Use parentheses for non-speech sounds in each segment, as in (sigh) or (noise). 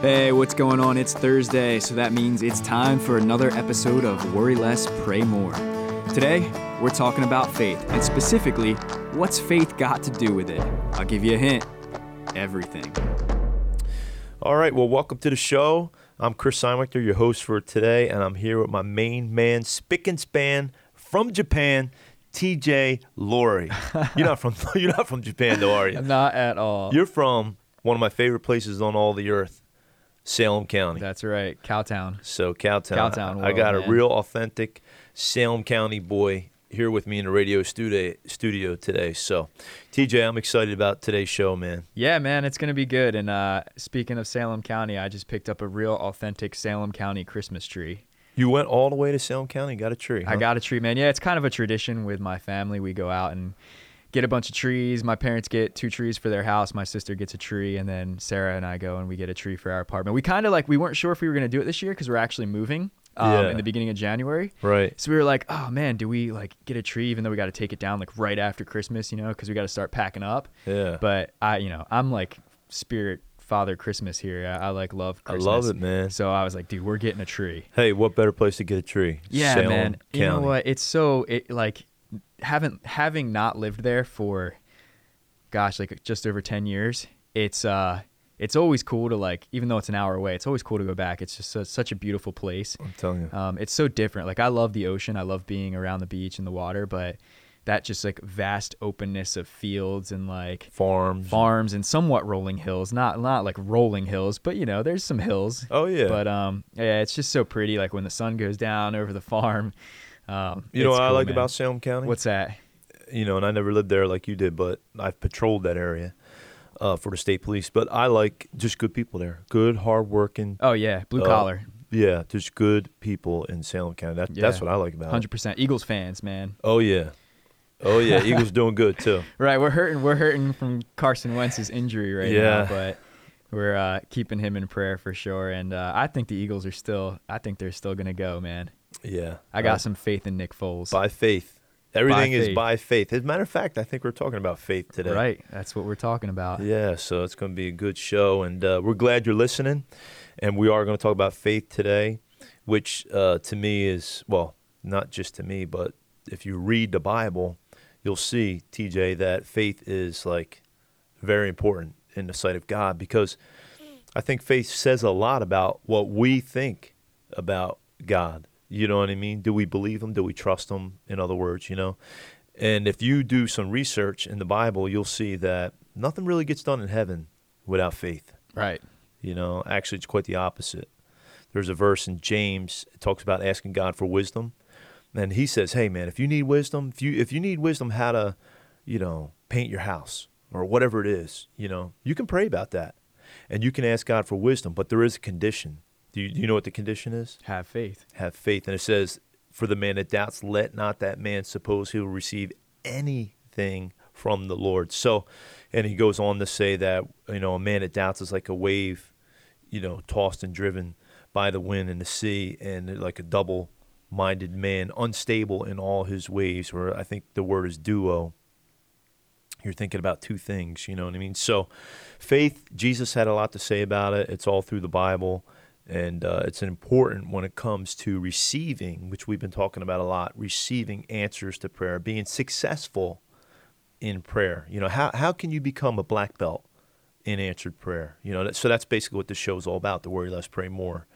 Hey, what's going on? It's Thursday, so that means it's time for another episode of Worry Less, Pray More. Today, we're talking about faith, and specifically, what's faith got to do with it? I'll give you a hint everything. All right, well, welcome to the show. I'm Chris Einwechter, your host for today, and I'm here with my main man, spick and span from Japan, TJ Laurie. (laughs) You're not from (laughs) you're not from Japan, though, are you? Not at all. You're from one of my favorite places on all the earth, Salem County. That's right, Cowtown. So Cowtown. Cowtown I, I got a man. real authentic Salem County boy here with me in the radio studio studio today. So, TJ, I'm excited about today's show, man. Yeah, man, it's gonna be good. And uh, speaking of Salem County, I just picked up a real authentic Salem County Christmas tree. You went all the way to Salem County, got a tree. I got a tree, man. Yeah, it's kind of a tradition with my family. We go out and get a bunch of trees. My parents get two trees for their house. My sister gets a tree, and then Sarah and I go and we get a tree for our apartment. We kind of like we weren't sure if we were gonna do it this year because we're actually moving um, Yeah. in the beginning of January. right. So we were like, oh man, do we like get a tree even though we got to take it down like right after Christmas, you know, because we got to start packing up. Yeah. But I, you know, I'm like spirit father Christmas here. I, I like love I love it, man. So I was like, dude, we're getting a tree. Hey, what better place to get a tree? Yeah, Salem man. You know what? It's so it like haven't having not lived there for gosh, like just over 10 years. It's uh it's always cool to like even though it's an hour away, it's always cool to go back. It's just su- such a beautiful place. I'm telling you. Um it's so different. Like I love the ocean. I love being around the beach and the water, but that just like vast openness of fields and like Farms. farms and somewhat rolling hills. Not not like rolling hills, but you know, there's some hills. Oh yeah. But um, yeah, it's just so pretty. Like when the sun goes down over the farm. Um, you know what I like man. about Salem County? what's that? you know, and I never lived there like you did, but I've patrolled that area uh, for the state police. But I like just good people there, good, hardworking. Oh yeah, blue uh, collar, Yeah, just good people in Salem County. That, That's what I like about it. hundred percent Eagles fans, man. Oh yeah, oh yeah. (laughs) Eagles doing good too. Right, we're hurting. We're hurting from Carson Wentz's injury right Yeah. now, but we're uh, keeping him in prayer for sure. And uh, I think the Eagles are still. I think they're still gonna go, man. Yeah, I got Uh, some faith in Nick Foles. by faith. Everything is faith. by faith. As a matter of fact, I think we're talking about faith today. Right, that's what we're talking about. Yeah, so it's going to be a good show, and uh, we're glad you're listening. And we are going to talk about faith today, which uh, to me is, well, not just to me, but if you read the Bible, you'll see, TJ, that faith is like very important in the sight of God because I think faith says a lot about what we think about God. You know what I mean? Do we believe them? Do we trust them? In other words, you know? And if you do some research in the Bible, you'll see that nothing really gets done in heaven without faith. Right. You know, actually, it's quite the opposite. There's a verse in James it talks about asking God for wisdom, and he says, "Hey, man, if you need wisdom, if you if you need wisdom how to, you know, paint your house or whatever it is, you know, you can pray about that, and you can ask God for wisdom. But there is a condition. Do you, do you know what the condition is? Have faith. have faith. And it says, For the man that doubts, let not that man suppose he will receive anything from the Lord. So, and he goes on to say that, you know, a man that doubts is like a wave, you know, tossed and driven by the wind and the sea, and like a double minded man, unstable in all his ways, or I think the word is duo. You're thinking about two things, you know what I mean? So, faith, Jesus had a lot to say about it. It's all through the Bible. And uh, it's important when it comes to receiving, which we've been talking about a lot, receiving answers to prayer, being successful in prayer. You know, how, how can you become a black belt in answered prayer? You know, that, so that's basically what this show is all about the Worry Less, Pray More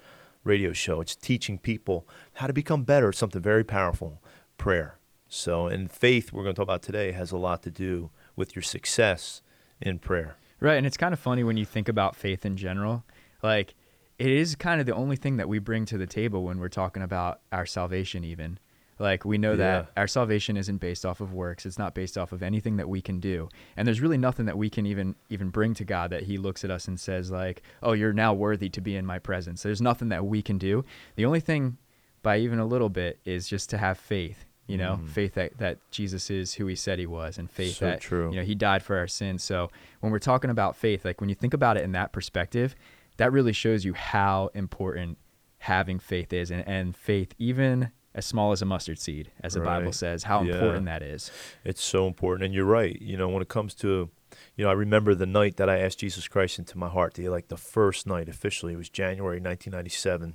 radio show. It's teaching people how to become better at something very powerful prayer. So, and faith, we're going to talk about today, has a lot to do with your success in prayer. Right, and it's kind of funny when you think about faith in general. Like, it is kind of the only thing that we bring to the table when we're talking about our salvation, even. Like, we know that our salvation isn't based off of works. It's not based off of anything that we can do. And there's really nothing that we can even even bring to God that He looks at us and says, like, oh, you're now worthy to be in my presence. There's nothing that we can do. The only thing, by even a little bit, is just to have faith. You know, Mm. faith that, that Jesus is who he said he was, and faith So that true. you know he died for our sins. So when we're talking about faith, like when you think about it in that perspective, that really shows you how important having faith is, and, and faith even as small as a mustard seed, as the Bible says, how Yeah. important that is. It's so important, and you're right. You know, when it comes to you know, I remember the night that I asked Jesus Christ into my heart. The like the first night officially. It was January 1997.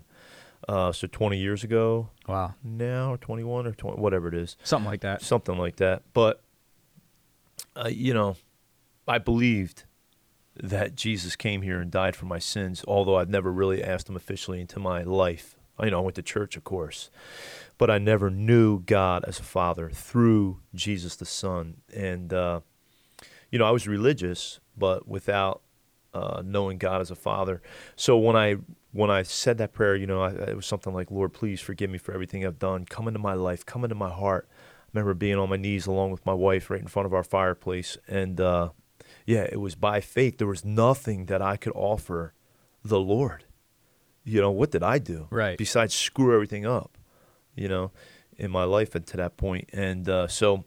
Uh, so 20 years ago. Wow. Now, or 21 or 20, whatever it is. Something like that. Something like that. But, uh, you know, I believed that Jesus came here and died for my sins, although I've never really asked him officially into my life. You know, I went to church, of course, but I never knew God as a father through Jesus the Son. And, uh, you know, I was religious, but without uh, knowing God as a father. So when I when I said that prayer, you know, I, it was something like, "Lord, please forgive me for everything I've done. Come into my life. Come into my heart." I remember being on my knees along with my wife right in front of our fireplace, and uh, yeah, it was by faith. There was nothing that I could offer the Lord. You know, what did I do? Right. Besides screw everything up, you know, in my life and to that point. And uh, so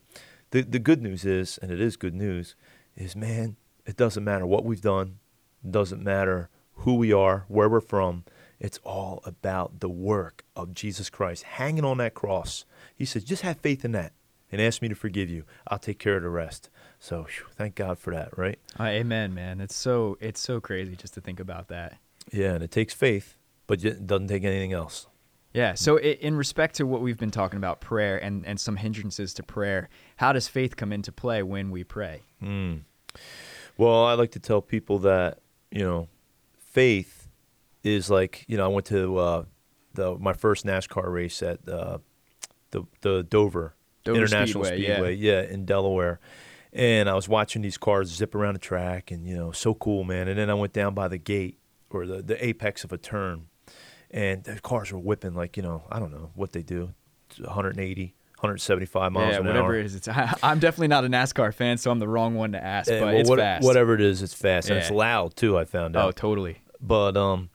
the the good news is, and it is good news, is man, it doesn't matter what we've done, it doesn't matter who we are, where we're from. It's all about the work of Jesus Christ hanging on that cross. He says, just have faith in that and ask me to forgive you. I'll take care of the rest. So whew, thank God for that, right? Uh, amen, man. It's so it's so crazy just to think about that. Yeah, and it takes faith, but it doesn't take anything else. Yeah. So, i in respect to what we've been talking about, prayer and and some hindrances to prayer, how does faith come into play when we pray? Mm. Well, I like to tell people that you know, faith is like you know I went to uh, the my first NASCAR race at uh, the the Dover, Dover International Speedway, Speedway, yeah. in Delaware, and I was watching these cars zip around the track, and you know, so cool, man. And then I went down by the gate or the the apex of a turn, and the cars were whipping like you know I don't know what they do, 180. 175 miles yeah, an whatever hour. it is. It's, I'm definitely not a NASCAR fan, so I'm the wrong one to ask. Eh, but well, it's what- fast. Whatever it is, it's fast and it's loud too. I found out. Oh, totally. But um,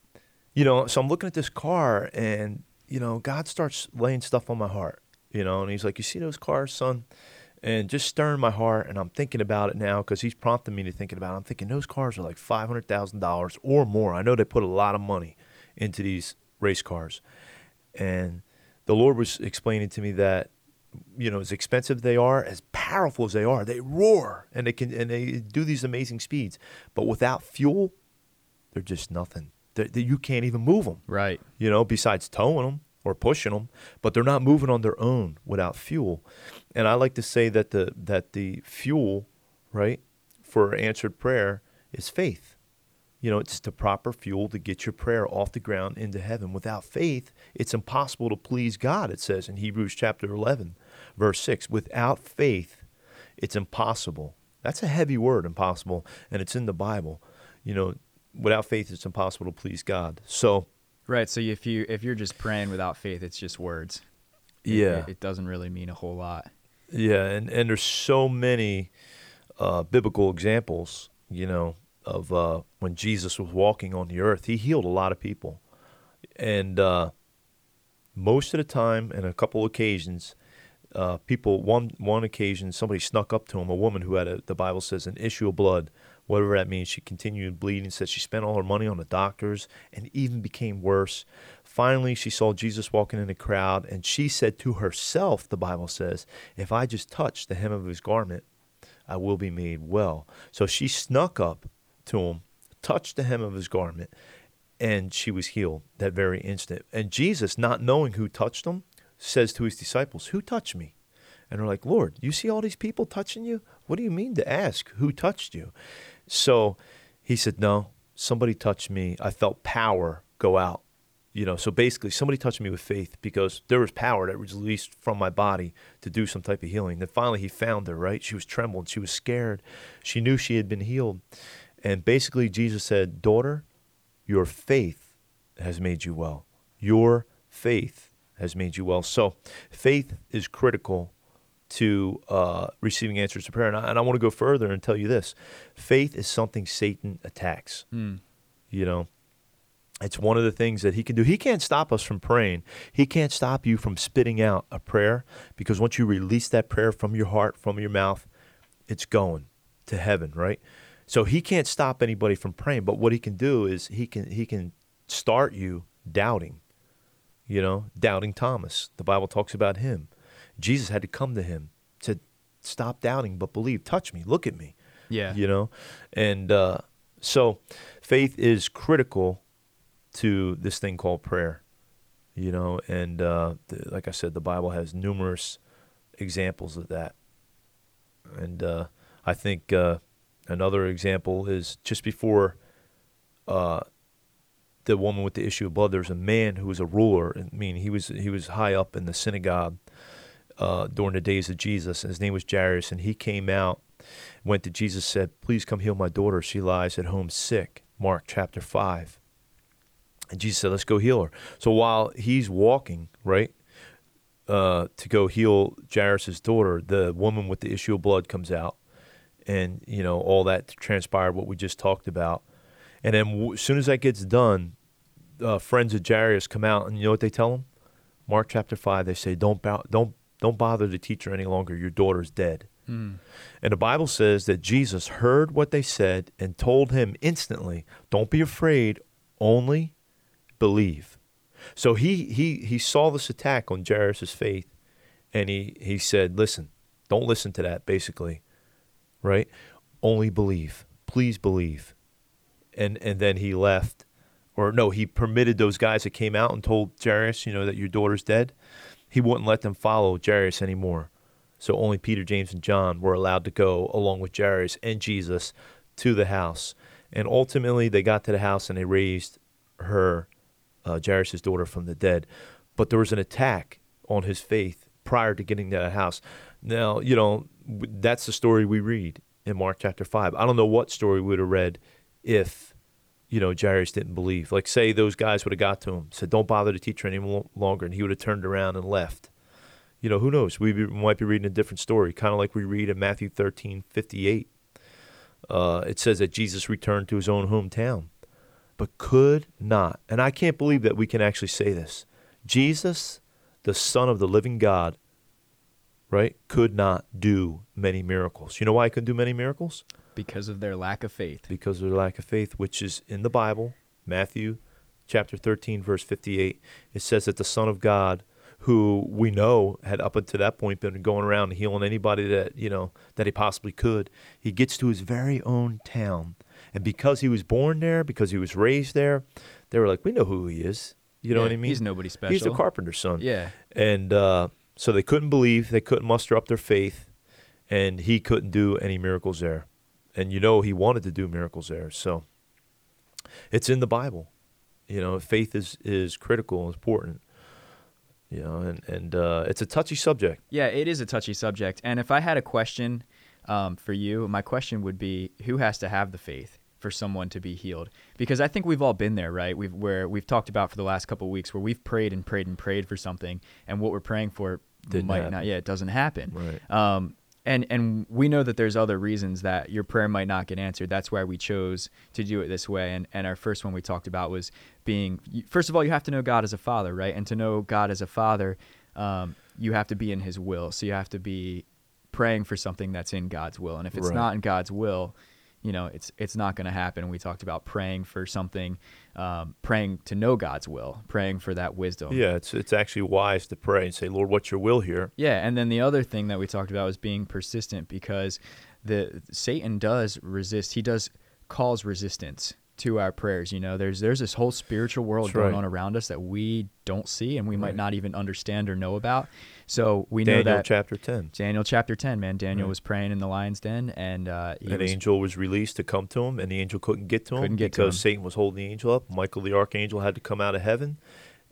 you know, so I'm looking at this car, and you know, God starts laying stuff on my heart. You know, and He's like, "You see those cars, son?" And just stirring my heart, and I'm thinking about it now because He's prompting me to thinking about. it. I'm thinking those cars are like five hundred thousand dollars or more. I know they put a lot of money into these race cars, and the Lord was explaining to me that you know, as expensive they are, as powerful as they are, they roar and they can and they do these amazing speeds. But without fuel, they're just nothing. They're, they, you can't even move them. Right. You know, besides towing them or pushing them, but they're not moving on their own without fuel. And I like to say that the that the fuel, right, for answered prayer is faith. You know, it's the proper fuel to get your prayer off the ground into heaven. Without faith, it's impossible to please God, it says in Hebrews chapter 11, verse 6. Without faith, it's impossible. That's a heavy word, impossible, and it's in the Bible. You know, without faith, it's impossible to please God. So, Right. So if you if you're just praying without faith, it's just words. Yeah. It, it doesn't really mean a whole lot. Yeah, and, and there's so many uh, biblical examples, you know, of uh, when Jesus was walking on the earth. He healed a lot of people. And uh, most of the time, and a couple occasions, uh, people, one, one occasion, somebody snuck up to him, a woman who had, a, the Bible says, an issue of blood, whatever that means. She continued bleeding, said she spent all her money on the doctors and even became worse. Finally, she saw Jesus walking in the crowd, and she said to herself, the Bible says, If I just touch the hem of his garment, I will be made well. So she snuck up to him, touched the hem of his garment, and she was healed that very instant. And Jesus, not knowing who touched him, says to his disciples, Who touched me? And they're like, Lord, you see all these people touching you? What do you mean to ask who touched you? So he said, No, somebody touched me. I felt power go out. You know, so basically somebody touched me with faith because there was power that was released from my body to do some type of healing. Then finally he found her, right? She was trembling, she was scared. She knew she had been healed. And basically Jesus said, Daughter, your faith has made you well. Your faith has made you well. So faith is critical to uh, receiving answers to prayer. And I, and I want to go further and tell you this faith is something Satan attacks. Mm. You know, it's one of the things that he can do. He can't stop us from praying. He can't stop you from spitting out a prayer because once you release that prayer from your heart, from your mouth, it's going to heaven, right? So he can't stop anybody from praying, but what he can do is he can he can start you doubting. You know, doubting Thomas. The Bible talks about him. Jesus had to come to him to stop doubting but believe. Touch me, look at me. Yeah. You know, and uh, so faith is critical to this thing called prayer. You know, and uh, the, like I said, the Bible has numerous examples of that. And uh, I think uh, another example is just before uh, the woman with the issue of blood, there was a man who was a ruler. I mean, he was he was high up in the synagogue uh, during the days of Jesus. His name was Jairus, and he came out, went to Jesus, said, "Please come heal my daughter. She lies at home sick." Mark chapter five. And Jesus said, "Let's go heal her." So while he's walking, right, uh, to go heal Jairus' daughter, the woman with the issue of blood comes out, and you know all that transpired, what we just talked about. And then w- as soon as that gets done, uh, friends of Jairus come out, and you know what they tell him? Mark chapter five. They say, "Don't bow, don't don't bother the teacher any longer. Your daughter's dead." Hmm. And the Bible says that Jesus heard what they said and told him instantly, "Don't be afraid, only believe." So he he he saw this attack on Jairus' faith, and he he said, "Listen, don't listen to that." Basically, right? Only believe. Please believe. And and then he left, or no, he permitted those guys that came out and told Jairus, you know, that your daughter's dead. He wouldn't let them follow Jairus anymore. So only Peter, James, and John were allowed to go along with Jairus and Jesus to the house. And ultimately, they got to the house and they raised her, uh, Jairus' daughter, from the dead. But there was an attack on his faith prior to getting to that house. Now, you know, that's the story we read in Mark chapter 5. I don't know what story we would have read if, you know, Jairus didn't believe. Like, say those guys would have got to him, said, don't bother the teacher any longer, and he would have turned around and left you know, who knows? We might be reading a different story, kind of like we read in Matthew 13, 58. Uh, it says that Jesus returned to his own hometown, but could not. And I can't believe that we can actually say this. Jesus, the Son of the living God, right, could not do many miracles. You know why he couldn't do many miracles? Because of their lack of faith. because of their lack of faith, which is in the Bible, Matthew chapter 13, verse 58. It says that the Son of God, who we know had up until that point been going around healing anybody that, you know, that he possibly could, he gets to his very own town. And because he was born there, because he was raised there, they were like, we know who he is. You know Yeah, what I mean? He's nobody special. He's the carpenter's son. Yeah. And uh, so they couldn't believe, they couldn't muster up their faith, and he couldn't do any miracles there. And you know, he wanted to do miracles there. So it's in the Bible. You know, faith is, is critical and important. You know, and, and uh, it's a touchy subject. Yeah, it is a touchy subject. And if I had a question um, for you, my question would be who has to have the faith for someone to be healed? Because I think we've all been there, right? We've where we've talked about for the last couple of weeks where we've prayed and prayed and prayed for something and what we're praying for Didn't might happen. not yeah, it doesn't happen. Right. Um and and we know that there's other reasons that your prayer might not get answered. That's why we chose to do it this way. And and our first one we talked about was being first of all you have to know God as a father, right? And to know God as a father, um, you have to be in His will. So you have to be praying for something that's in God's will. And if it's Right. not in God's will, you know it's it's not going to happen. We talked about praying for something, um, praying to know God's will, praying for that wisdom. Yeah, it's, it's actually wise to pray and say, Lord, what's your will here? Yeah, and then the other thing that we talked about was being persistent because the Satan does resist. He does cause resistance to our prayers. You know, there's there's this whole spiritual world That's going right. on around us that we don't see and we might Right. not even understand or know about. So we know Daniel that chapter 10. Daniel chapter 10, man, Daniel Right. was praying in the lion's den and uh, An was, angel was released to come to him, and the angel couldn't get to him get to because him. Satan was holding the angel up. Michael the archangel had to come out of heaven.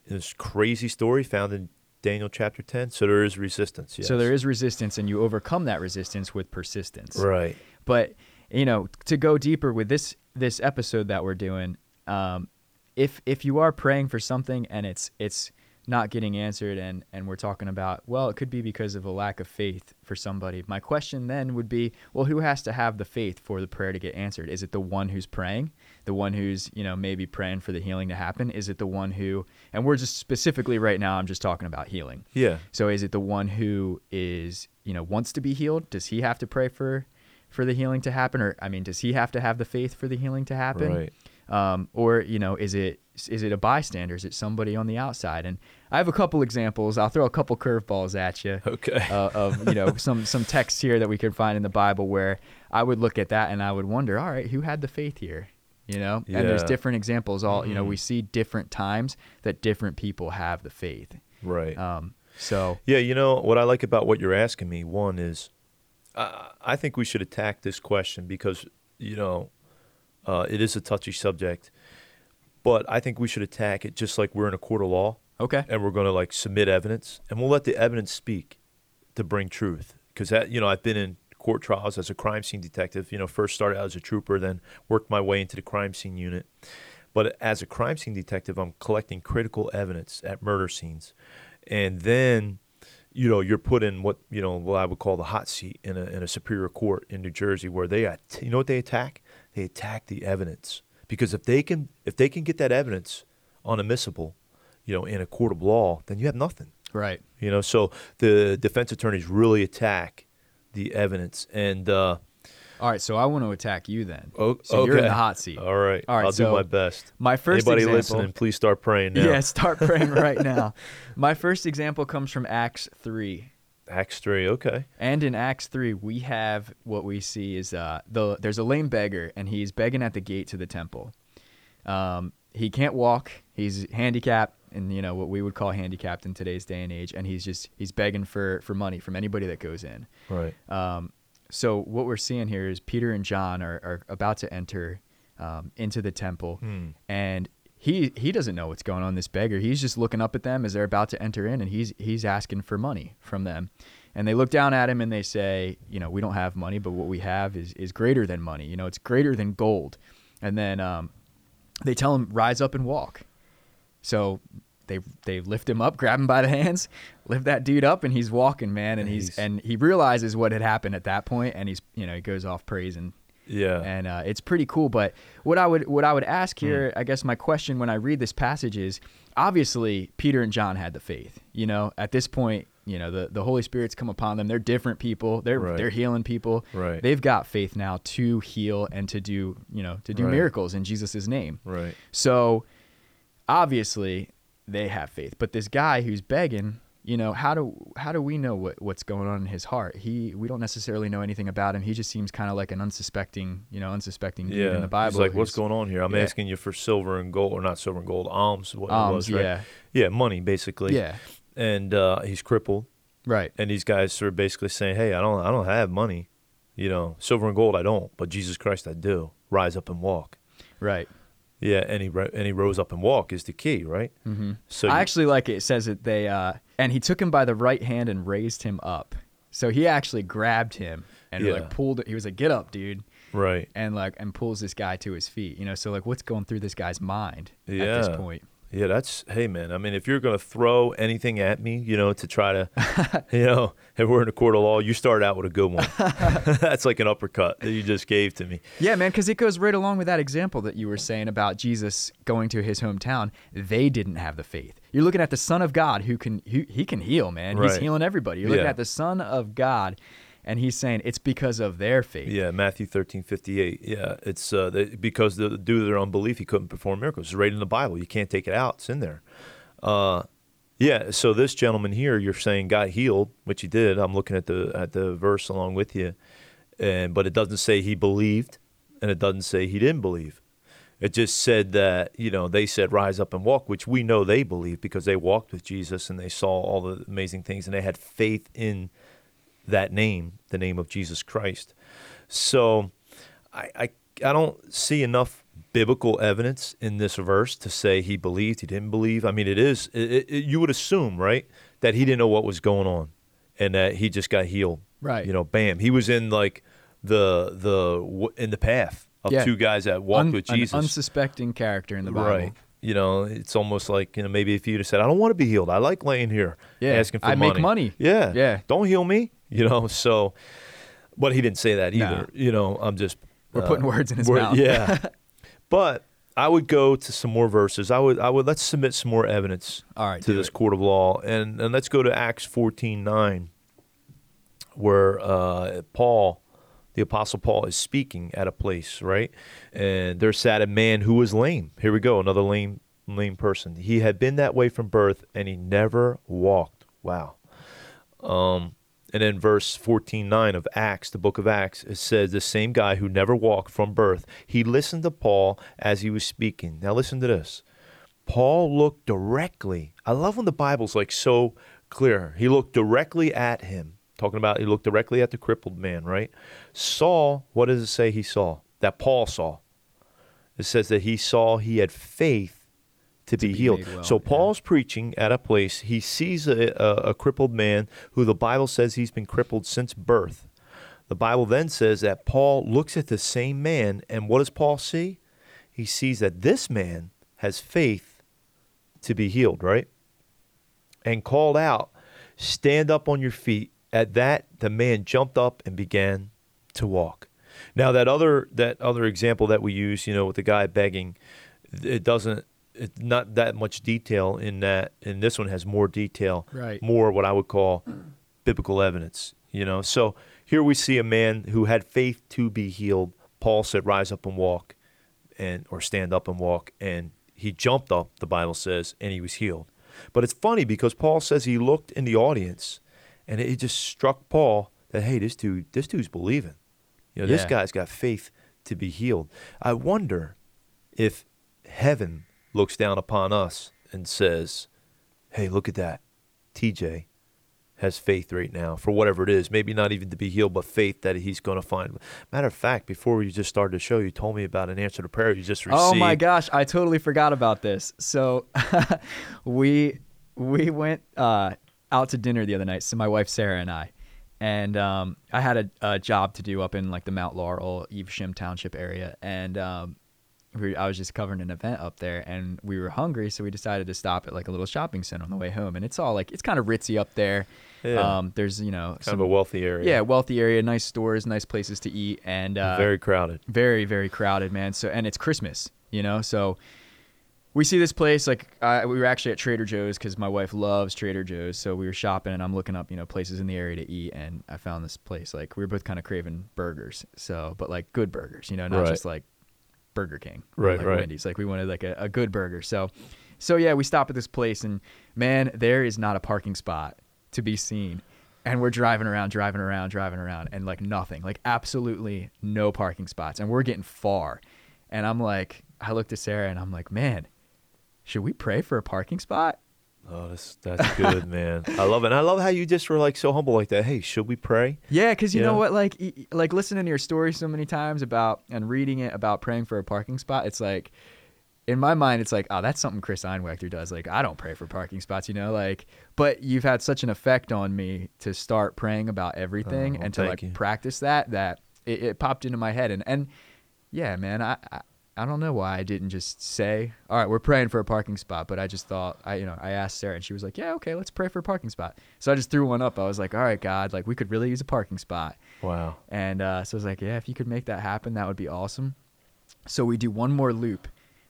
This crazy story found in Daniel chapter 10. So there is resistance. Yes. So there is resistance and you overcome that resistance with persistence. Right. But you know, to go deeper with this this episode that we're doing, um, if if you are praying for something and it's it's not getting answered and and we're talking about well it could be because of a lack of faith for somebody. My question then would be well who has to have the faith for the prayer to get answered? Is it the one who's praying? The one who's you know maybe praying for the healing to happen? Is it the one who and we're just specifically right now i'm just talking about healing. Yeah. so is it the one who is, you know, wants to be healed? Does he have to pray for for the healing to happen or I mean, does he have to have the faith for the healing to happen? Right. um, or you know, is it is it a bystander? Is it somebody on the outside? And I have a couple examples. I'll throw a couple curveballs at you. Okay. Uh, of you know (laughs) some some texts here that we could find in the Bible where I would look at that and I would wonder, all right, who had the faith here? You know, and there's different examples. All you know, Mhm. we see different times that different people have the faith. Right. Um, so Yeah, you know what I like about what you're asking me. One is, uh, I think we should attack this question because you know uh, it is a touchy subject, but I think we should attack it just like we're in a court of law okay, and we're going to like submit evidence and we'll let the evidence speak to bring truth. Because that you know I've been in court trials as a crime scene detective. You know, first started out as a trooper, then worked my way into the crime scene unit. But as a crime scene detective, I'm collecting critical evidence at murder scenes, and then, you know, you're put in what you know what I would call the hot seat in a in a superior court in New Jersey, where they, at- you know, what they attack? They attack the evidence because if they can if they can get that evidence unadmissible, you know, in a court of law, then you have nothing. right. You know, so the defense attorneys really attack the evidence, and uh, All right, so I want to attack you then. o- so you're in the hot seat. All right, All right, I'll so do my best. My first Anybody example, listening, please start praying now. Yeah, start praying (laughs) right now. My first example comes from Acts 3. Acts three. Okay. And in Acts 3, we have what we see is uh, the there's a lame beggar and he's begging at the gate to the temple. Um, he can't walk. He's handicapped and you know what we would call handicapped in today's day and age and he's just he's begging for for money from anybody that goes in. Right. Um, so what we're seeing here is Peter and John are, are about to enter um, into the temple, Hmm. and he he doesn't know what's going on. This beggar, he's just looking up at them as they're about to enter in, and he's he's asking for money from them. And they look down at him and they say, you know, we don't have money, but what we have is is greater than money. You know, it's greater than gold. And then um, they tell him, rise up and walk. So they they lift him up, grab him by the hands, lift that dude up, and he's walking, man. And And he's, he's- and he realizes what had happened at that point, and he's you know he goes off praising, Yeah. and uh, it's pretty cool. But what I would what I would ask Hmm. here, I guess my question when I read this passage is, obviously Peter and John had the faith. You know, at this point, you know the the Holy Spirit's come upon them. They're different people. They're Right. they're healing people. Right. They've got faith now to heal and to do you know to do Right. miracles in Jesus' name. right. So obviously they have faith. But this guy who's begging, you know, how do how do we know what, what's going on in his heart? He we don't necessarily know anything about him. He just seems kind of like an unsuspecting, you know, unsuspecting dude in the Bible. He's like, what's going on here? I'm Yeah. asking you for silver and gold, or not silver and gold, alms. What it Alms, was, right? yeah. Yeah, money basically. Yeah. And uh, he's crippled, Right. and these guys are basically saying, "Hey, I don't, I don't have money. You know, silver and gold I don't, but Jesus Christ I do. Rise up and walk." Right. Yeah, and he and he rose up and walk is the key, right? hmm So I you- actually like it. It says that they uh and he took him by the right hand and raised him up. So he actually grabbed him and Yeah. like pulled he was like, Get up, dude. right. And like and pulls this guy to his feet. You know, so like what's going through this guy's mind at this point? Yeah, that's hey man. I mean, if you're gonna throw anything at me, you know, to try to, (laughs) you know, if we're in a court of law, you start out with a good one. (laughs) (laughs) that's like an uppercut that you just gave to me. Yeah, man, because it goes right along with that example that you were saying about Jesus going to his hometown. They didn't have the faith. You're looking at the Son of God who can who, he can heal, man. He's healing everybody. You're looking Yeah. at the Son of God, and he's saying it's because of their faith. Yeah, Matthew thirteen fifty eight. Yeah, it's uh, they, because the, due to their unbelief, he couldn't perform miracles. It's right in the Bible. You can't take it out. It's in there. Uh, yeah. So this gentleman here, you're saying got healed, which he did. I'm looking at the at the verse along with you, and but it doesn't say he believed, and it doesn't say he didn't believe. It just said that you know they said rise up and walk, which we know they believed because they walked with Jesus and they saw all the amazing things and they had faith in that name, the name of Jesus Christ. So I, I, I don't see enough biblical evidence in this verse to say he believed, he didn't believe. I mean, it is, it, it, you would assume, right, that he didn't know what was going on and that he just got healed. Right. You know, bam. He was in like the, the, in the path of Yeah. two guys that walked Un- with an Jesus. unsuspecting character in the Bible. Right. You know, it's almost like, you know, maybe if you'd have said, I don't want to be healed. I like laying here Yeah, asking for I money. make money. Yeah. Yeah. Don't heal me. (laughs) You know, so, but he didn't say that either. No. You know, I'm just. We're uh, putting words in his mouth. Yeah. (laughs) but I would go to some more verses. I would, I would, let's submit some more evidence All right. to this it. court of law. And, and let's go to Acts 14 9, where uh, Paul the Apostle Paul is speaking at a place, right? And there sat a man who was lame. Here we go, another lame lame person. He had been that way from birth, and he never walked. Wow. Um, and then verse 14.9 of Acts, the book of Acts, it says the same guy who never walked from birth, he listened to Paul as he was speaking. Now listen to this. Paul looked directly. I love when the Bible's like so clear. He looked directly at him. Talking about he looked directly at the crippled man, right? Saw, what does it say he saw? That Paul saw. It says that he saw he had faith to, to be, be, healed. Well, so Paul's yeah. preaching at a place. He sees a, a, a crippled man who the Bible says he's been crippled since birth. The Bible then says that Paul looks at the same man, and what does Paul see? He sees that this man has faith to be healed, right? And called out, Stand up on your feet. At that, the man jumped up and began to walk. Now that other that other example that we use, you know, with the guy begging, it doesn't it's not that much detail in that and this one has more detail right. more what i would call biblical evidence you know? So here we see a man who had faith to be healed. Paul said rise up and walk and or stand up and walk and he jumped up the bible says and he was healed. But it's funny because paul says he looked in the audience and it just struck paul that hey this dude this dude's believing. You know, yeah. this guy's got faith to be healed. I wonder if heaven looks down upon us and says, hey, look at that. TJ has faith right now for whatever it is. Maybe not even to be healed, but faith that he's going to find. Matter of fact, before you just started the show, you told me about an answer to prayer you just received. Oh my gosh, I totally forgot about this. So (laughs) we we went uh, out to dinner the other night. So my wife Sarah and I, and um, I had a, a, job to do up in like the Mount Laurel, Evesham Township area, and um, we, I was just covering an event up there, and we were hungry, so we decided to stop at like a little shopping center on the way home, and it's all like it's kind of ritzy up there. Yeah. Um, there's you know kind some, of a wealthy area. Yeah, wealthy area, nice stores, nice places to eat, and uh, very crowded. Very very crowded, man. So and it's Christmas, you know, so we see this place like uh, we were actually at Trader Joe's because my wife loves Trader Joe's. So we were shopping and I'm looking up you know places in the area to eat and I found this place like we were both kind of craving burgers. So but like good burgers, you know, not right. just like Burger King, right, like right. Wendy's. Like we wanted like a, a good burger. So so yeah, we stop at this place and man, there is not a parking spot to be seen. And we're driving around, driving around, driving around, and like nothing, like absolutely no parking spots. And we're getting far. And I'm like, I looked at Sarah and I'm like, man, should we pray for a parking spot? Oh, that's that's good, (laughs) man. I love it. And I love how you just were like so humble like that. Hey, should we pray? Yeah, because you, know what, like, like listening to your story so many times about and reading it about praying for a parking spot, it's like, in my mind, it's like, oh, that's something Chris Einwechter does. Like, I don't pray for parking spots, you know, like, but you've had such an effect on me to start praying about everything oh, and to like you. practice that that it, it, popped into my head and and yeah, man, I, I don't know why I didn't just say, "All right, we're praying for a parking spot," but I just thought, I you know, I asked Sarah, and she was like, "Yeah, okay, let's pray for a parking spot." So I just threw one up. I was like, "All right, God, like we could really use a parking spot." Wow. And uh, so I was like, "Yeah, if you could make that happen, that would be awesome." So we do one more loop,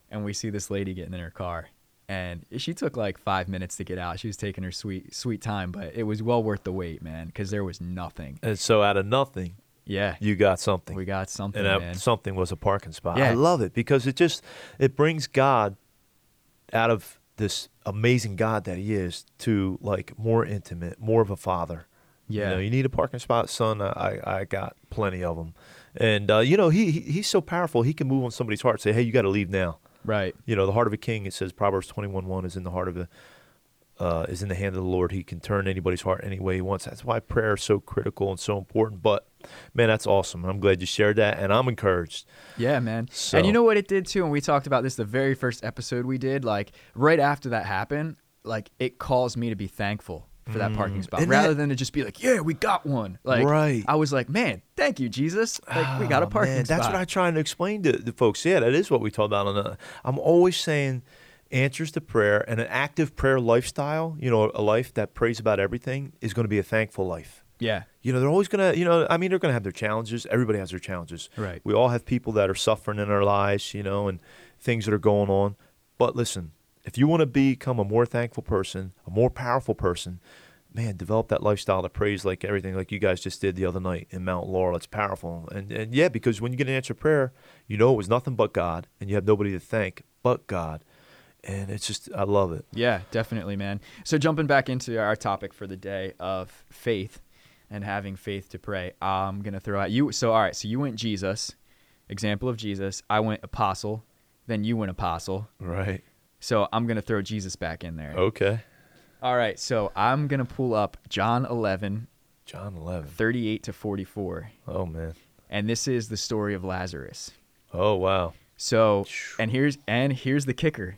and we see this lady getting in her car, and she took like five minutes to get out. She was taking her sweet sweet time, but it was well worth the wait, man, because there was nothing. And so out of nothing, yeah. You got something. We got something. And that something was a parking spot. Yeah. I love it because it just it brings God out of this amazing God that he is to like more intimate, more of a father. Yeah. You know, you need a parking spot, son. I I got plenty of them. And uh, you know, he, he he's so powerful. He can move on somebody's heart. Say, "Hey, you got to leave now." Right. You know, the heart of a king. It says Proverbs twenty one one is in the heart of a uh, is in the hand of the Lord. He can turn anybody's heart any way he wants. That's why prayer is so critical and so important. But man, that's awesome. I'm glad you shared that, and I'm encouraged. Yeah, man. So, and you know what it did too, and we talked about this the very first episode we did. Like right after that happened, like it caused me to be thankful for that parking spot and rather that- than to just be like, yeah, we got one. Like Right. I was like, man, thank you, Jesus. Like we got a Oh, parking man, spot. That's what I'm trying to explain to the folks. Yeah, that is what we talked about. On the, I'm always saying answers to prayer and an active prayer lifestyle. You know, a life that prays about everything is going to be a thankful life. yeah. You know, they're always going to, you know, I mean, they're going to have their challenges. Everybody has their challenges. Right. We all have people that are suffering in our lives, you know, and things that are going on. But listen, if you want to become a more thankful person, a more powerful person, man, develop that lifestyle that prays like everything, like you guys just did the other night in Mount Laurel. It's powerful, and and yeah, because when you get an answer prayer, you know it was nothing but God, and you have nobody to thank but God, and it's just I love it. Yeah, definitely, man. So jumping back into our topic for the day of faith and having faith to pray, I'm gonna throw out you. So all right, so you went Jesus, example of Jesus. I went apostle, then you went apostle. Right. So I'm gonna throw Jesus back in there. Okay. All right, so I'm gonna pull up John 11, John 11. 38 to 44, Oh man. and this is the story of Lazarus. Oh wow. So, and here's and here's the kicker.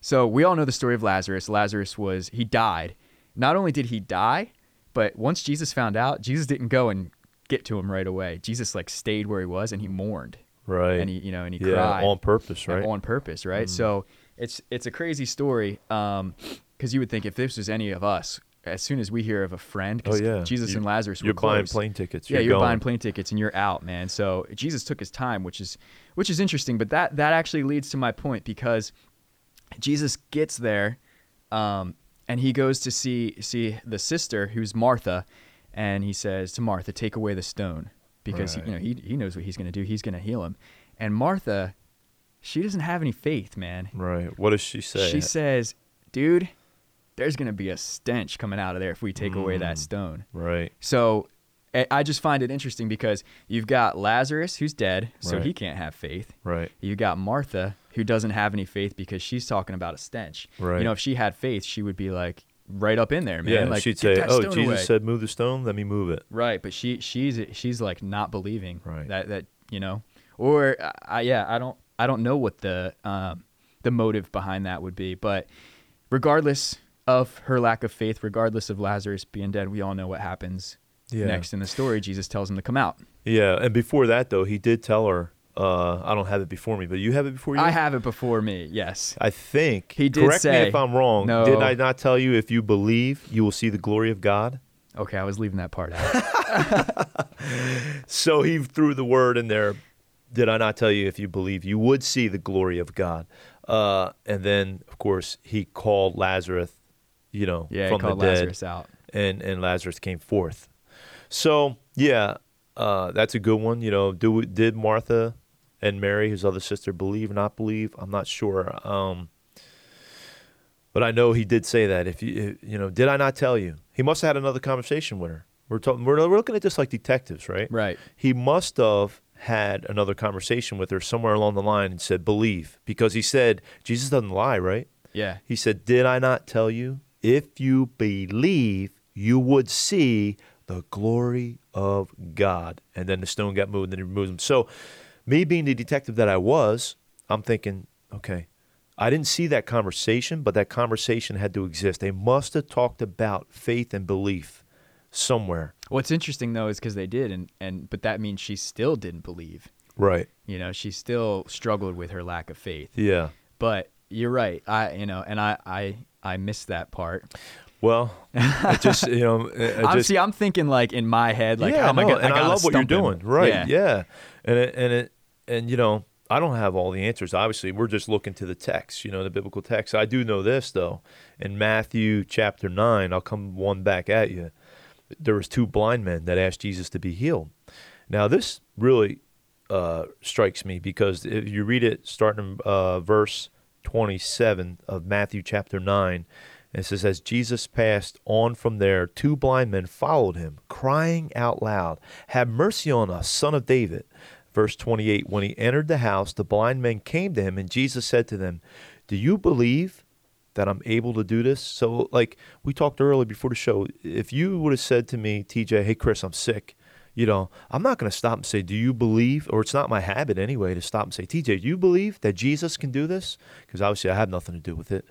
So we all know the story of Lazarus. Lazarus was he died. Not only did he die, but once Jesus found out, Jesus didn't go and get to him right away. Jesus like stayed where he was and he mourned Right. and he you know and he yeah, cried on purpose, right? on purpose, right? Mm. So it's it's a crazy story because you would think if this was any of us, as soon as we hear of a friend, Oh, yeah. Jesus You- and Lazarus You're buying close. plane tickets. Yeah, you're, you're going. buying plane tickets and you're out, man. So Jesus took his time, which is which is interesting. But that that actually leads to my point because Jesus gets there, um, and he goes to see see the sister who's Martha, and he says to Martha, "Take away the stone," because he, you know he he knows what he's going to do. He's going to heal him, and Martha, she doesn't have any faith, man. Right. What does she say? She says, "Dude." There's gonna be a stench coming out of there if we take away that Mm. stone. right. So I- I just find it interesting because you've got Lazarus who's dead, so Right. he can't have faith. Right. You got Martha who doesn't have any faith because she's talking about a stench. Right. You know, if she had faith, she would be like right up in there, man. yeah. like she'd say, "Oh, Jesus away." said, move the stone. Let me move it." Right, but she she's she's like not believing Right. that that you know, or I, yeah, I don't I don't know what the um the motive behind that would be, but regardless of her lack of faith, regardless of Lazarus being dead, we all know what happens Yeah. next in the story. Jesus tells him to come out. Yeah. And before that, though, he did tell her. Uh, I don't have it before me, but you have it before you. I have it before me. Yes. I think He did Correct me if I'm wrong. No. Did I not tell you if you believe, you will see the glory of God? Okay, I was leaving that part out. (laughs) So he threw the word in there. Did I not tell you if you believe, you would see the glory of God? Uh, and then, of course, he called Lazarus, you know, Yeah, he from called the dead, Lazarus out. and and Lazarus came forth. So yeah, uh, that's a good one. You know, do did Martha and Mary, his other sister, believe? Not believe? I'm not sure. Um, but I know he did say that. If you you know, did I not tell you? He must have had another conversation with her. We're talking. We're, we're looking at this like detectives, right? Right. He must have had another conversation with her somewhere along the line and said, "Believe," because he said Jesus doesn't lie, right? Yeah. He said, Did I not tell you? If you believe, you would see the glory of God. And then the stone got moved and then he removed him. So, me being the detective that I was, I'm thinking, okay, I didn't see that conversation, but that conversation had to exist. They must have talked about faith and belief somewhere. What's interesting though is because they did, and and but that means she still didn't believe. Right. You know, she still struggled with her lack of faith. Yeah. But you're right. I you know, and I I I missed that part. Well, it just, you know, (laughs) it I'm, see, I'm thinking like in my head, like, yeah, how am I gonna? and I, love what you're him. doing. Right. Yeah. Yeah. And it, and it and you know, I don't have all the answers. Obviously, we're just looking to the text, you know, the biblical text. I do know this though. In Matthew chapter 9, I'll come one back at you. There was two blind men that asked Jesus to be healed. Now, this really uh, strikes me because if you read it starting in uh, verse 27 of Matthew chapter 9, it says, As Jesus passed on from there, two blind men followed him, crying out loud, Have mercy on us, son of David. Verse 28 When he entered the house, the blind men came to him, and Jesus said to them, Do you believe that I'm able to do this? So, like we talked earlier before the show, if you would have said to me, TJ, hey, Chris, I'm sick, you know, I'm not going to stop and say, Do you believe? Or it's not my habit anyway to stop and say, TJ, do you believe that Jesus can do this? Because obviously I have nothing to do with it.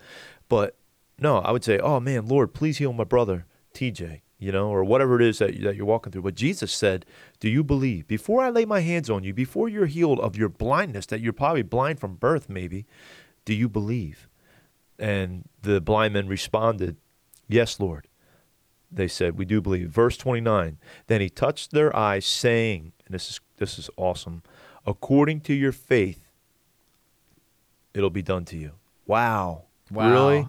But no, I would say, Oh, man, Lord, please heal my brother, TJ, you know, or whatever it is that, that you're walking through. But Jesus said, Do you believe? Before I lay my hands on you, before you're healed of your blindness, that you're probably blind from birth, maybe, do you believe? And the blind men responded, Yes, Lord. They said, We do believe. Verse 29 Then he touched their eyes, saying, and this is, this is awesome, according to your faith, it'll be done to you. Wow. Wow. Really?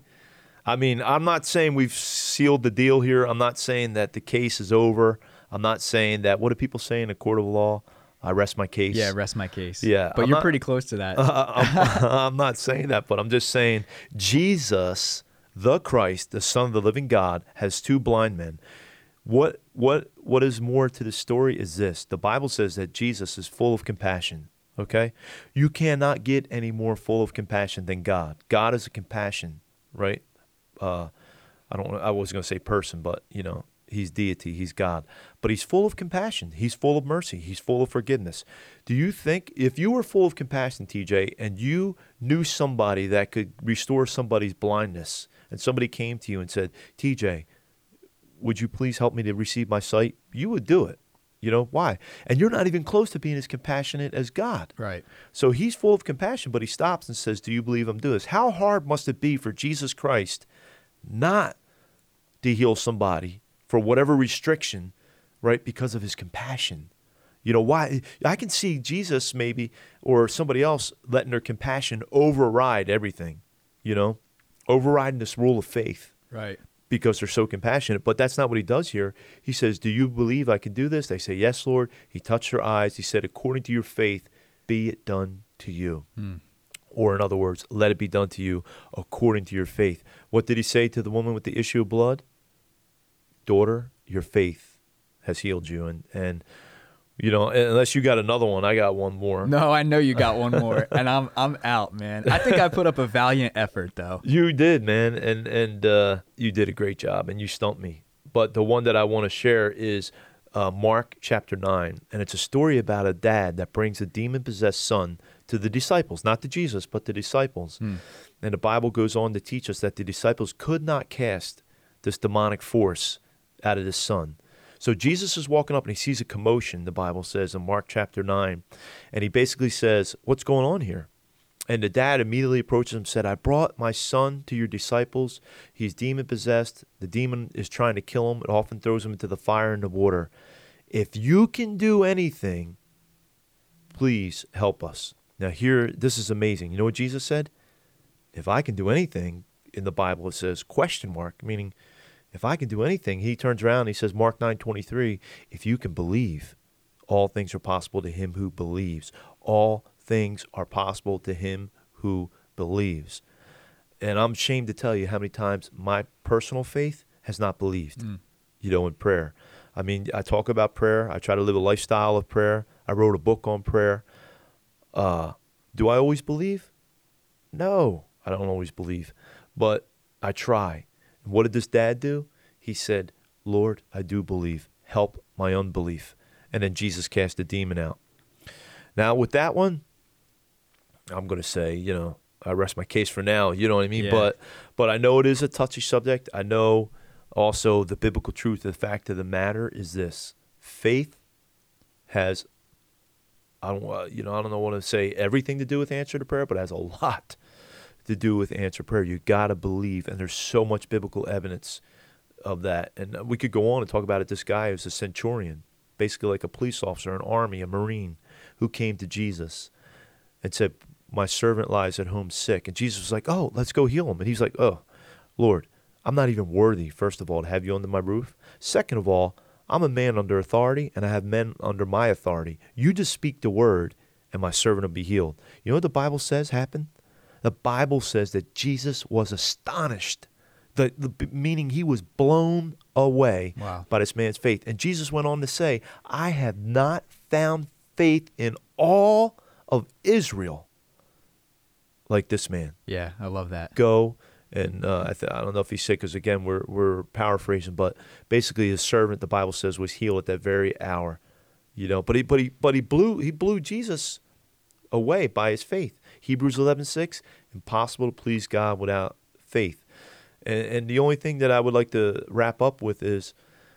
I mean, I'm not saying we've sealed the deal here. I'm not saying that the case is over. I'm not saying that. What do people say in a court of law? I rest my case. Yeah, rest my case. Yeah, but I'm you're not- pretty close to that. Uh, (laughs) I'm, I'm not saying that, but I'm just saying Jesus, the Christ, the Son of the living God, has two blind men. What what what is more to the story is this. The Bible says that Jesus is full of compassion. Okay? You cannot get any more full of compassion than God. God is a compassion, right? Uh I don't I was going to say person, but you know, he's deity, he's God. But he's full of compassion. He's full of mercy. He's full of forgiveness. Do you think if you were full of compassion, TJ, and you knew somebody that could restore somebody's blindness, and somebody came to you and said, TJ, would you please help me to receive my sight? You would do it. You know, why? And you're not even close to being as compassionate as God. right. So he's full of compassion, but he stops and says, Do you believe I'm doing this? How hard must it be for Jesus Christ not to heal somebody for whatever restriction, right? Because of his compassion. You know, why? I can see Jesus maybe or somebody else letting their compassion override everything, you know, overriding this rule of faith Right. because they're so compassionate. But that's not what he does here. He says, Do you believe I can do this? They say, Yes, Lord. He touched their eyes. He said, According to your faith, be it done to you. Hmm. Or, in other words, let it be done to you according to your faith. What did he say to the woman with the issue of blood? Daughter, your faith has healed you. And, and you know, unless you got another one, I got one more. No, I know you got one (laughs) more, and I'm I'm out, man. I think I put up a valiant effort though. (laughs) You did, man, and and uh, you did a great job, and you stumped me. But the one that I want to share is uh, Mark chapter nine, and it's a story about a dad that brings a demon-possessed son to the disciples, not to Jesus, but the disciples. And the Bible goes on to teach us that the disciples could not cast this demonic force out of this son. So Jesus is walking up and he sees a commotion, the Bible says in Mark chapter 9. And he basically says, What's going on here? And the dad immediately approaches him and said, I brought my son to your disciples. He's demon possessed. The demon is trying to kill him. It often throws him into the fire and the water. If you can do anything, please help us. Now, here, this is amazing. You know what Jesus said? If I can do anything, in the Bible it says question mark, meaning if I can do anything, he turns around and he says, Mark nine twenty three, if you can believe, all things are possible to him who believes. All things are possible to him who believes. And I'm ashamed to tell you how many times my personal faith has not believed, you know, in prayer. I mean, I talk about prayer. I try to live a lifestyle of prayer. I wrote a book on prayer. Uh, do I always believe? No, I don't always believe, but I try. And what did this dad do? He said, Lord, I do believe. Help my unbelief. And then Jesus cast the demon out. Now, with that one, I'm going to say, you know, I rest my case for now. You know what I mean? Yeah. But, but I know it is a touchy subject. I know also the biblical truth. The fact of the matter is this: faith has, I don't, you know, I don't know what to say everything to do with answer to prayer, but it has a lot to do with answer prayer. You got to believe, and there's so much biblical evidence of that. And uh, we could go on and talk about it. This guy was a centurion, basically like a police officer, an army, a marine, who came to Jesus and said, "My servant lies at home sick." And Jesus was like, "Oh, let's go heal him." And he's like, "Oh, Lord, I'm not even worthy, first of all, to have you under my roof. Second of all, I'm a man under authority, and I have men under my authority. You just speak the word, and my servant will be healed." You know what the Bible says happened? The Bible says that Jesus was astonished. The, the meaning he was blown away Wow. by this man's faith. And Jesus went on to say, I have not found faith in all of Israel like this man. Yeah, I love that. Go and uh, I, th- I don't know if he's sick because again we're we're paraphrasing, but basically his servant the Bible says was healed at that very hour, you know. But he but he but he blew he blew Jesus away by his faith. Hebrews eleven six impossible to please God without faith. And, and the only thing that I would like to wrap up with is,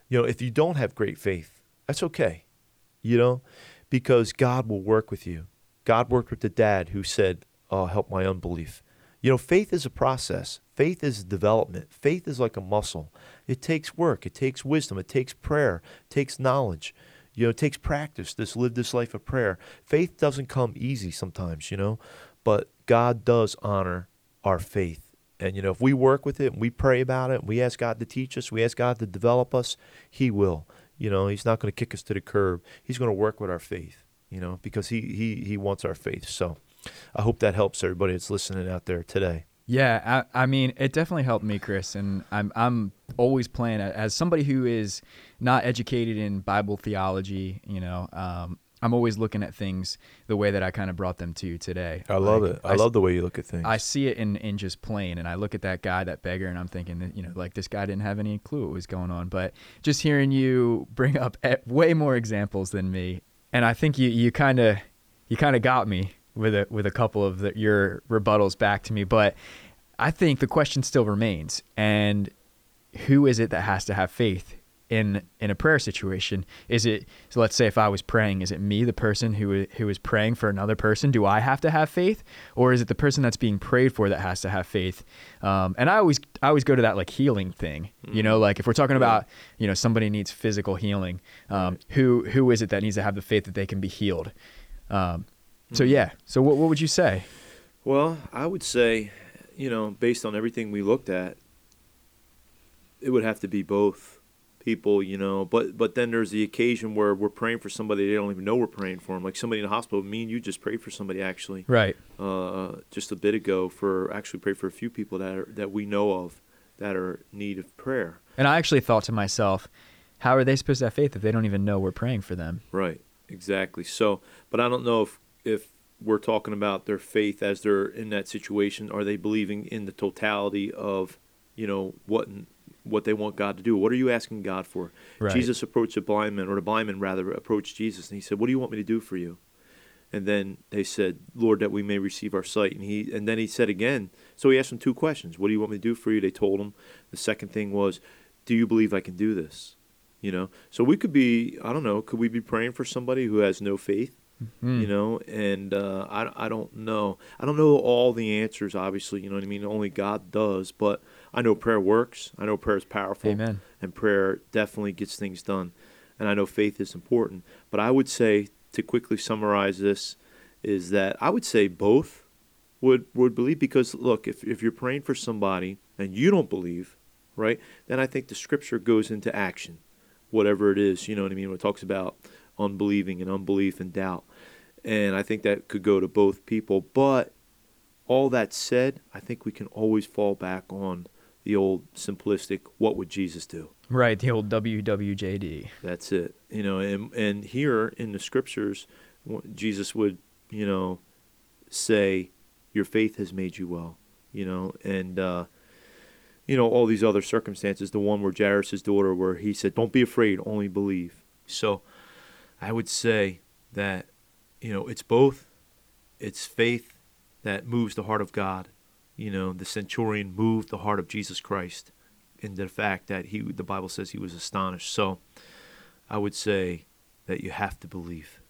you know, if you don't have great faith, that's okay, you know, because God will work with you. God worked with the dad who said, "Oh, help my unbelief." You know, faith is a process. Faith is development. Faith is like a muscle. It takes work. It takes wisdom. It takes prayer. It takes knowledge. You know, it takes practice. This live this life of prayer. Faith doesn't come easy sometimes, you know, but God does honor our faith, And you know, if we work with it and we pray about it, and we ask God to teach us, we ask God to develop us, He will. You know, He's not going to kick us to the curb. He's going to work with our faith. You know, because He He He wants our faith. So, I hope that helps everybody that's listening out there today. Yeah, I, I, mean, it definitely helped me, Chris, and I'm I'm always playing as somebody who is not educated in Bible theology. You know, um, I'm always looking at things the way that I kind of brought them to you today. I love like, it. I, I, love the way you look at things. I see it in in just plain, and I look at that guy, that beggar, and I'm thinking that you know, like this guy didn't have any clue what was going on. But just hearing you bring up way more examples than me, and I think you you kind of you kind of got me with a with a couple of the, your rebuttals back to me, but I think the question still remains. And who is it that has to have faith in in a prayer situation? Is it so? Let's say if I was praying, is it me, the person who who is praying for another person? Do I have to have faith, or is it the person that's being prayed for that has to have faith? Um, and I always I always go to that like healing thing. Mm-hmm. You know, like if we're talking about you know somebody needs physical healing, um, right. who who is it that needs to have the faith that they can be healed? Um, so mm-hmm. yeah. So what what would you say? Well, I would say, you know, based on everything we looked at, it would have to be both people, you know. But but then there's the occasion where we're praying for somebody they don't even know we're praying for them. Like somebody in the hospital. Me and you just prayed for somebody actually, right? Uh, just a bit ago for actually prayed for a few people that are, that we know of that are in need of prayer. And I actually thought to myself, how are they supposed to have faith if they don't even know we're praying for them? Right. Exactly. So, but I don't know if if we're talking about their faith as they're in that situation. Are they believing in the totality of, you know, what what they want God to do? What are you asking God for? Right. Jesus approached the blind man, or the blind man rather approached Jesus, and he said, "What do you want me to do for you?" And then they said, "Lord, that we may receive our sight." And he and then he said again. So he asked them two questions: "What do you want me to do for you?" They told him. The second thing was, "Do you believe I can do this?" You know. So we could be, I don't know, could we be praying for somebody who has no faith? Mm. You know, and uh, I, I don't know. I don't know all the answers, obviously, you know what I mean? Only God does. But I know prayer works. I know prayer is powerful. Amen. And prayer definitely gets things done. And I know faith is important. But I would say, to quickly summarize this, is that I would say both would, would believe. Because, look, if, if you're praying for somebody and you don't believe, right, then I think the scripture goes into action, whatever it is, you know what I mean? When it talks about unbelieving and unbelief and doubt. And I think that could go to both people. But all that said, I think we can always fall back on the old simplistic what would Jesus do? Right, the old WWJD. That's it. You know, and and here in the scriptures Jesus would, you know, say your faith has made you well, you know, and uh you know all these other circumstances, the one where Jairus' daughter where he said don't be afraid, only believe. So I would say that you know, it's both. It's faith that moves the heart of God. You know, the centurion moved the heart of Jesus Christ in the fact that he, the Bible says he was astonished. So I would say that you have to believe.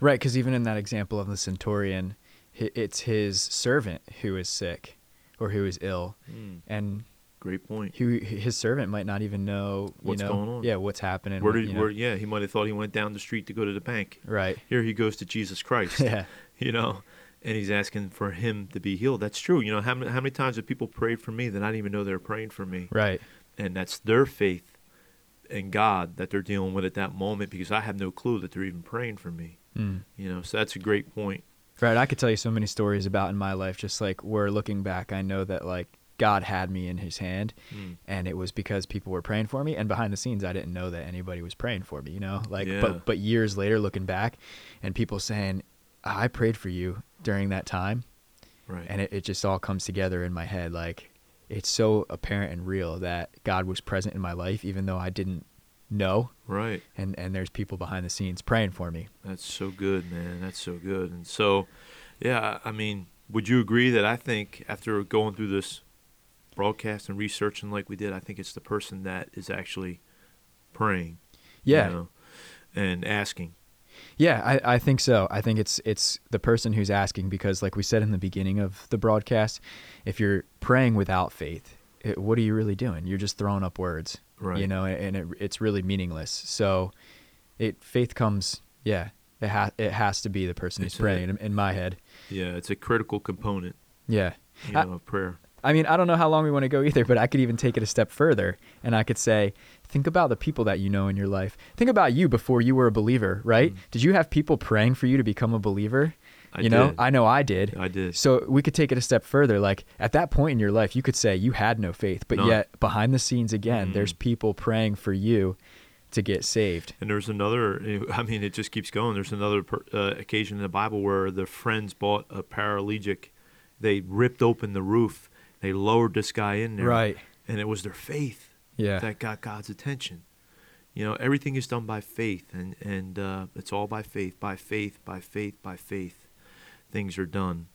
Right, because even in that example of the centurion, it's his servant who is sick or who is ill. Mm. And Great point. He, his servant might not even know what's know, going on. Yeah, what's happening. Where did, you know. where, yeah, he might have thought he went down the street to go to the bank. Right. Here he goes to Jesus Christ. (laughs) yeah. You know, and he's asking for him to be healed. That's true. You know, how many, how many times have people prayed for me that I didn't even know they were praying for me? Right. And that's their faith in God that they're dealing with at that moment because I have no clue that they're even praying for me. Mm. You know, so that's a great point. Right. I could tell you so many stories about in my life, just like where looking back, I know that like God had me in his hand mm. and it was because people were praying for me and behind the scenes I didn't know that anybody was praying for me, you know? Like yeah. but but years later looking back and people saying I prayed for you during that time. Right. And it, it just all comes together in my head like it's so apparent and real that God was present in my life even though I didn't know. Right. And and there's people behind the scenes praying for me. That's so good, man. That's so good. And so yeah, I mean, would you agree that I think after going through this broadcast and researching like we did, I think it's the person that is actually praying. Yeah. You know, and asking. Yeah, I, I think so. I think it's it's the person who's asking because, like we said in the beginning of the broadcast, if you're praying without faith, it, what are you really doing? You're just throwing up words, right? You know, and it, it's really meaningless. So, it faith comes. Yeah, it has it has to be the person who's praying. A, in, in, my head. Yeah, it's a critical component. Yeah, you know, of prayer. I mean, I don't know how long we want to go either, but I could even take it a step further and I could say, think about the people that you know in your life. Think about you before you were a believer, right? Mm. Did you have people praying for you to become a believer? I you know, did. I know I did. I did. So we could take it a step further. Like at that point in your life, you could say you had no faith, but None. yet behind the scenes again, Mm. there's people praying for you to get saved. And there's another, I mean, it just keeps going. There's another per, uh, occasion in the Bible where the friends bought a paralytic. They ripped open the roof. They lowered this guy in there. Right. And it was their faith Yeah. that got God's attention. You know, everything is done by faith, and, and uh, it's all by faith, by faith, by faith, by faith. Things are done,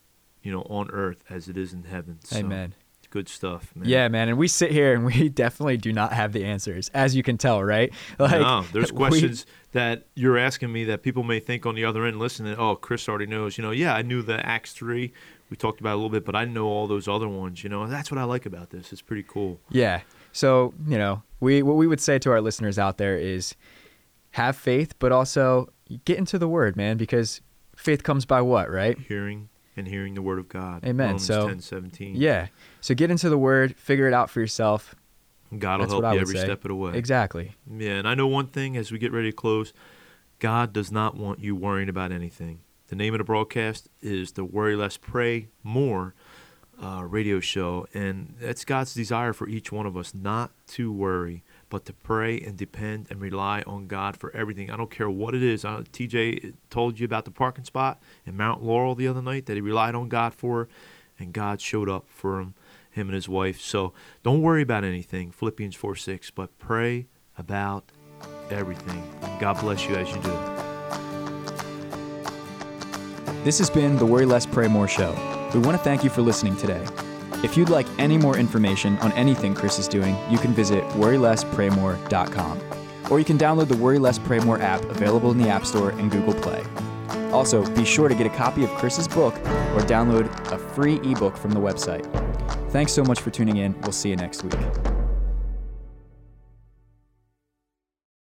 you know, on earth as it is in heaven. So, Amen. Good stuff, man. Yeah, man. And we sit here and we (laughs) definitely do not have the answers, as you can tell, right? no, there's (laughs) we- questions that you're asking me that people may think on the other end listening, oh, Chris already knows. You know, yeah, I knew the Acts 3. We talked about a little bit, but I know all those other ones, you know. And that's what I like about this. It's pretty cool. Yeah. So, you know, we what we would say to our listeners out there is have faith, but also get into the word, man, because faith comes by what, right? Hearing and hearing the word of God. Amen. Romans So, 10, 17. Yeah. So get into the word, figure it out for yourself. God will That's help you every say. step of the way. Exactly. Yeah, and I know one thing as we get ready to close God does not want you worrying about anything. The name of the broadcast is the Worry Less, Pray More uh, radio show, and that's God's desire for each one of us not to worry, but to pray and depend and rely on God for everything. I don't care what it is. TJ told you about the parking spot in Mount Laurel the other night that he relied on God for, and God showed up for him, him and his wife. So don't worry about anything, Philippians 4 6, but pray about everything. God bless you as you do. This has been the Worry Less, Pray More show. We want to thank you for listening today. If you'd like any more information on anything Chris is doing, you can visit worrylesspraymore.com. Or you can download the Worry Less, Pray More app available in the App Store and Google Play. Also, be sure to get a copy of Chris's book or download a free ebook from the website. Thanks so much for tuning in. We'll see you next week.